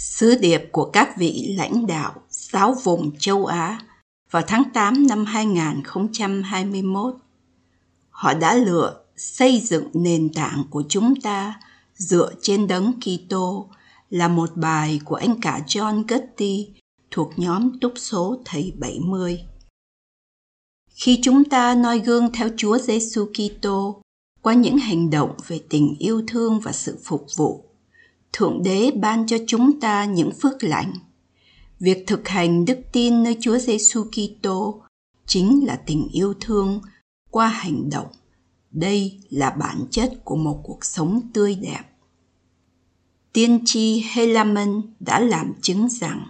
Sứ điệp của các vị lãnh đạo sáu vùng châu Á vào tháng 8 năm 2021. Họ đã lựa xây dựng nền tảng của chúng ta dựa trên đấng Kitô là một bài của anh cả John Getty thuộc nhóm túc số thầy 70. Khi chúng ta noi gương theo Chúa Giêsu Kitô qua những hành động về tình yêu thương và sự phục vụ, Thượng Đế ban cho chúng ta những phước lành. Việc thực hành đức tin nơi Chúa Giêsu Kitô chính là tình yêu thương qua hành động. Đây là bản chất của một cuộc sống tươi đẹp. Tiên tri Helaman đã làm chứng rằng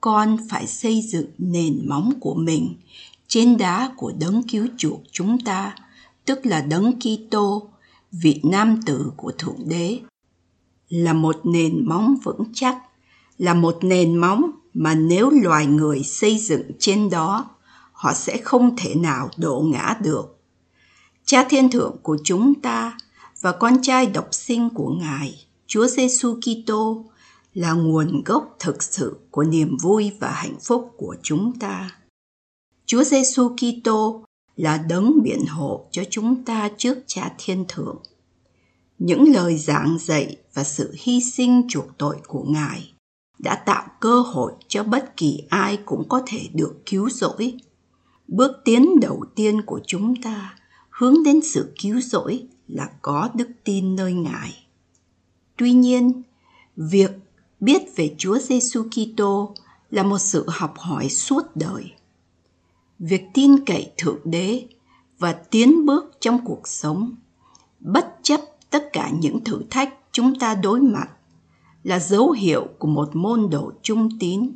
con phải xây dựng nền móng của mình trên đá của đấng cứu chuộc chúng ta, tức là đấng Kitô, vị nam tử của Thượng Đế là một nền móng vững chắc, là một nền móng mà nếu loài người xây dựng trên đó, họ sẽ không thể nào đổ ngã được. Cha thiên thượng của chúng ta và con trai độc sinh của ngài, chúa giêsu kitô, là nguồn gốc thực sự của niềm vui và hạnh phúc của chúng ta. Chúa giêsu kitô là đấng biện hộ cho chúng ta trước cha thiên thượng những lời giảng dạy và sự hy sinh chuộc tội của ngài đã tạo cơ hội cho bất kỳ ai cũng có thể được cứu rỗi. Bước tiến đầu tiên của chúng ta hướng đến sự cứu rỗi là có đức tin nơi ngài. Tuy nhiên, việc biết về chúa giêsu kitô là một sự học hỏi suốt đời. Việc tin cậy thượng đế và tiến bước trong cuộc sống bất chấp tất cả những thử thách chúng ta đối mặt là dấu hiệu của một môn đồ trung tín.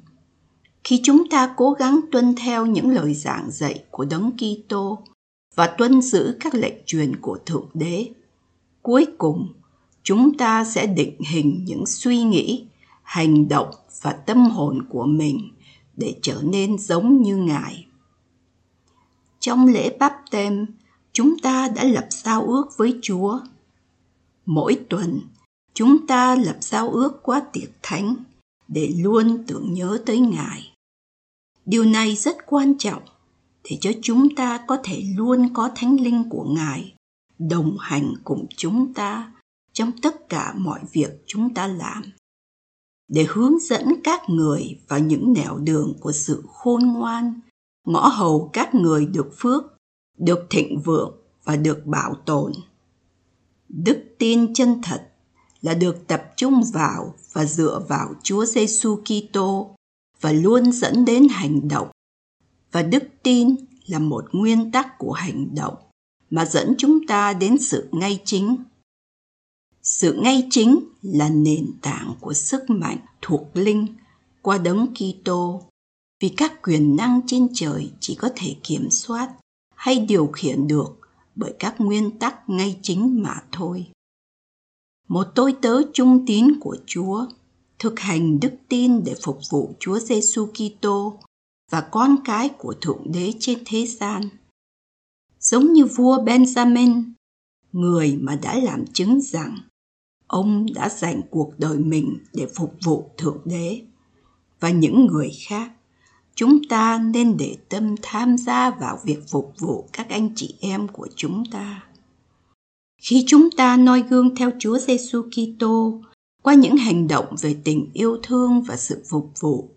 Khi chúng ta cố gắng tuân theo những lời giảng dạy của Đấng Kitô và tuân giữ các lệnh truyền của Thượng Đế, cuối cùng chúng ta sẽ định hình những suy nghĩ, hành động và tâm hồn của mình để trở nên giống như Ngài. Trong lễ báp tem, chúng ta đã lập giao ước với Chúa – Mỗi tuần, chúng ta lập giao ước qua tiệc thánh để luôn tưởng nhớ tới Ngài. Điều này rất quan trọng để cho chúng ta có thể luôn có thánh linh của Ngài đồng hành cùng chúng ta trong tất cả mọi việc chúng ta làm để hướng dẫn các người vào những nẻo đường của sự khôn ngoan ngõ hầu các người được phước được thịnh vượng và được bảo tồn Đức tin chân thật là được tập trung vào và dựa vào Chúa Giêsu Kitô và luôn dẫn đến hành động. Và đức tin là một nguyên tắc của hành động mà dẫn chúng ta đến sự ngay chính. Sự ngay chính là nền tảng của sức mạnh thuộc linh qua đấng Kitô, vì các quyền năng trên trời chỉ có thể kiểm soát hay điều khiển được bởi các nguyên tắc ngay chính mà thôi. Một tôi tớ trung tín của Chúa, thực hành đức tin để phục vụ Chúa Giêsu Kitô và con cái của Thượng Đế trên thế gian. Giống như vua Benjamin, người mà đã làm chứng rằng ông đã dành cuộc đời mình để phục vụ Thượng Đế và những người khác chúng ta nên để tâm tham gia vào việc phục vụ các anh chị em của chúng ta. Khi chúng ta noi gương theo Chúa Giêsu Kitô qua những hành động về tình yêu thương và sự phục vụ,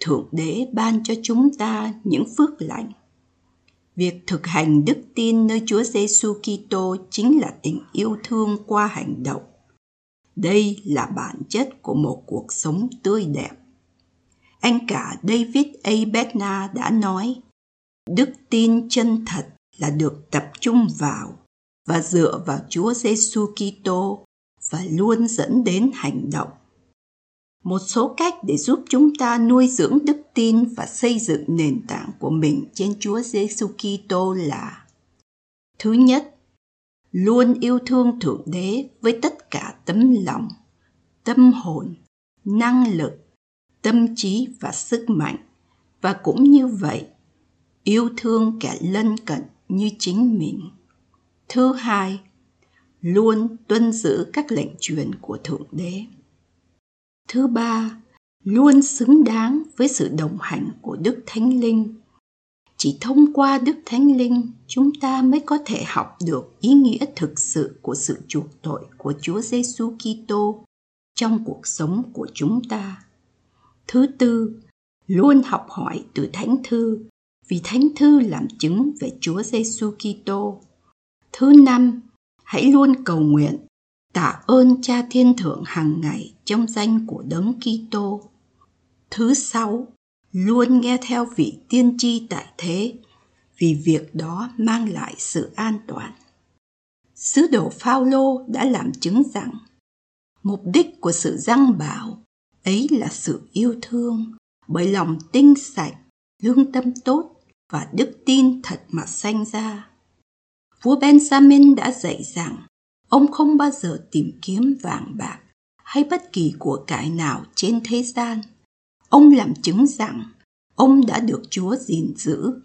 Thượng Đế ban cho chúng ta những phước lành. Việc thực hành đức tin nơi Chúa Giêsu Kitô chính là tình yêu thương qua hành động. Đây là bản chất của một cuộc sống tươi đẹp anh cả David A. Bednar đã nói, đức tin chân thật là được tập trung vào và dựa vào Chúa Giêsu Kitô và luôn dẫn đến hành động. Một số cách để giúp chúng ta nuôi dưỡng đức tin và xây dựng nền tảng của mình trên Chúa Giêsu Kitô là Thứ nhất, luôn yêu thương Thượng Đế với tất cả tấm lòng, tâm hồn, năng lực, tâm trí và sức mạnh và cũng như vậy, yêu thương kẻ lân cận như chính mình. Thứ hai, luôn tuân giữ các lệnh truyền của Thượng Đế. Thứ ba, luôn xứng đáng với sự đồng hành của Đức Thánh Linh. Chỉ thông qua Đức Thánh Linh, chúng ta mới có thể học được ý nghĩa thực sự của sự chuộc tội của Chúa Giêsu Kitô trong cuộc sống của chúng ta. Thứ tư, luôn học hỏi từ Thánh Thư, vì Thánh Thư làm chứng về Chúa Giêsu Kitô. Thứ năm, hãy luôn cầu nguyện tạ ơn Cha Thiên Thượng hàng ngày trong danh của Đấng Kitô. Thứ sáu, luôn nghe theo vị tiên tri tại thế, vì việc đó mang lại sự an toàn. Sứ đồ Phaolô đã làm chứng rằng mục đích của sự răng bảo ấy là sự yêu thương bởi lòng tinh sạch, lương tâm tốt và đức tin thật mà sanh ra. Vua Benjamin đã dạy rằng ông không bao giờ tìm kiếm vàng bạc hay bất kỳ của cải nào trên thế gian. Ông làm chứng rằng ông đã được Chúa gìn giữ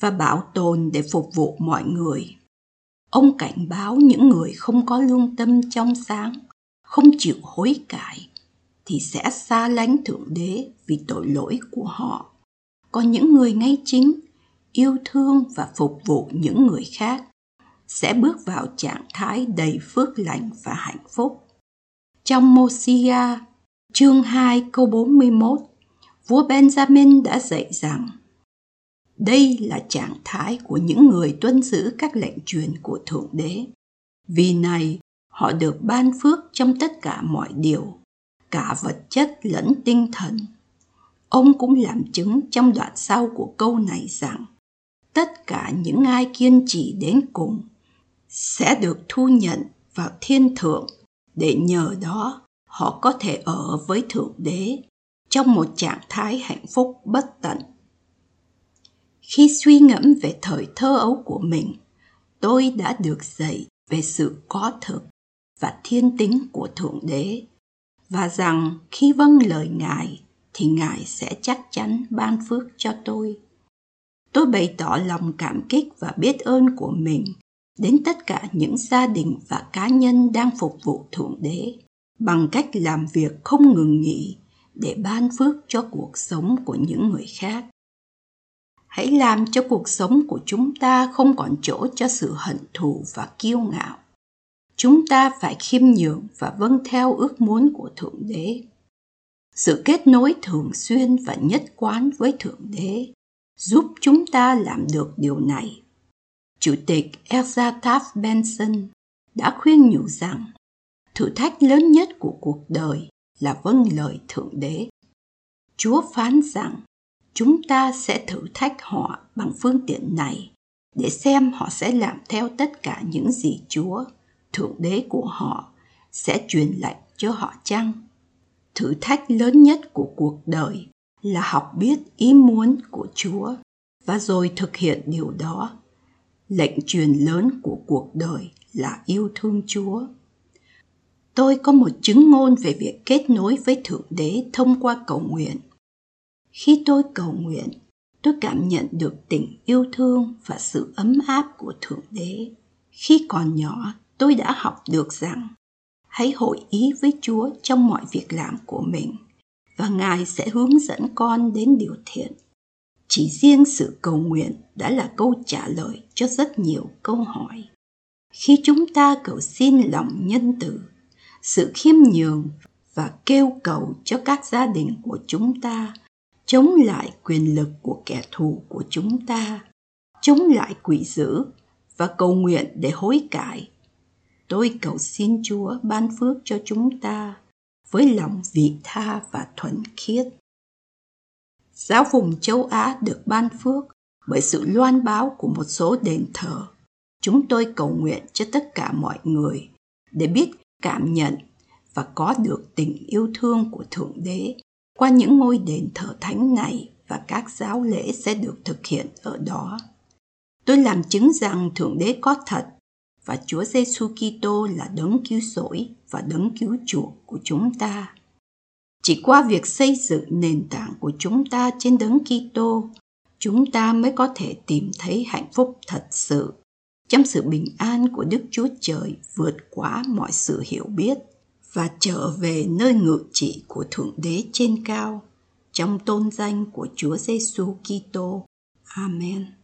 và bảo tồn để phục vụ mọi người. Ông cảnh báo những người không có lương tâm trong sáng, không chịu hối cải thì sẽ xa lánh Thượng Đế vì tội lỗi của họ. Còn những người ngay chính, yêu thương và phục vụ những người khác sẽ bước vào trạng thái đầy phước lành và hạnh phúc. Trong Mosia, chương 2 câu 41, vua Benjamin đã dạy rằng đây là trạng thái của những người tuân giữ các lệnh truyền của Thượng Đế. Vì này, họ được ban phước trong tất cả mọi điều, cả vật chất lẫn tinh thần. Ông cũng làm chứng trong đoạn sau của câu này rằng, tất cả những ai kiên trì đến cùng sẽ được thu nhận vào thiên thượng để nhờ đó họ có thể ở với thượng đế trong một trạng thái hạnh phúc bất tận khi suy ngẫm về thời thơ ấu của mình, tôi đã được dạy về sự có thực và thiên tính của thượng đế và rằng khi vâng lời ngài, thì ngài sẽ chắc chắn ban phước cho tôi. Tôi bày tỏ lòng cảm kích và biết ơn của mình đến tất cả những gia đình và cá nhân đang phục vụ thượng đế bằng cách làm việc không ngừng nghỉ để ban phước cho cuộc sống của những người khác. Hãy làm cho cuộc sống của chúng ta không còn chỗ cho sự hận thù và kiêu ngạo chúng ta phải khiêm nhường và vâng theo ước muốn của thượng đế. Sự kết nối thường xuyên và nhất quán với thượng đế giúp chúng ta làm được điều này. Chủ tịch elsa taft benson đã khuyên nhủ rằng, thử thách lớn nhất của cuộc đời là vâng lời thượng đế. Chúa phán rằng, chúng ta sẽ thử thách họ bằng phương tiện này để xem họ sẽ làm theo tất cả những gì chúa thượng đế của họ sẽ truyền lệnh cho họ chăng? Thử thách lớn nhất của cuộc đời là học biết ý muốn của chúa và rồi thực hiện điều đó. Lệnh truyền lớn của cuộc đời là yêu thương chúa. Tôi có một chứng ngôn về việc kết nối với thượng đế thông qua cầu nguyện. Khi tôi cầu nguyện, tôi cảm nhận được tình yêu thương và sự ấm áp của thượng đế. Khi còn nhỏ tôi đã học được rằng, hãy hội ý với chúa trong mọi việc làm của mình, và ngài sẽ hướng dẫn con đến điều thiện. Chỉ riêng sự cầu nguyện đã là câu trả lời cho rất nhiều câu hỏi. Khi chúng ta cầu xin lòng nhân từ, sự khiêm nhường và kêu cầu cho các gia đình của chúng ta, chống lại quyền lực của kẻ thù của chúng ta, chống lại quỷ dữ và cầu nguyện để hối cải tôi cầu xin chúa ban phước cho chúng ta với lòng vị tha và thuần khiết giáo vùng châu Á được ban phước bởi sự loan báo của một số đền thờ chúng tôi cầu nguyện cho tất cả mọi người để biết cảm nhận và có được tình yêu thương của Thượng Đế qua những ngôi đền thờ thánh này và các giáo lễ sẽ được thực hiện ở đó. Tôi làm chứng rằng Thượng Đế có thật và Chúa Giêsu Kitô là đấng cứu rỗi và đấng cứu chuộc của chúng ta. Chỉ qua việc xây dựng nền tảng của chúng ta trên đấng Kitô, chúng ta mới có thể tìm thấy hạnh phúc thật sự trong sự bình an của Đức Chúa Trời vượt quá mọi sự hiểu biết và trở về nơi ngự trị của Thượng Đế trên cao trong tôn danh của Chúa Giêsu Kitô. Amen.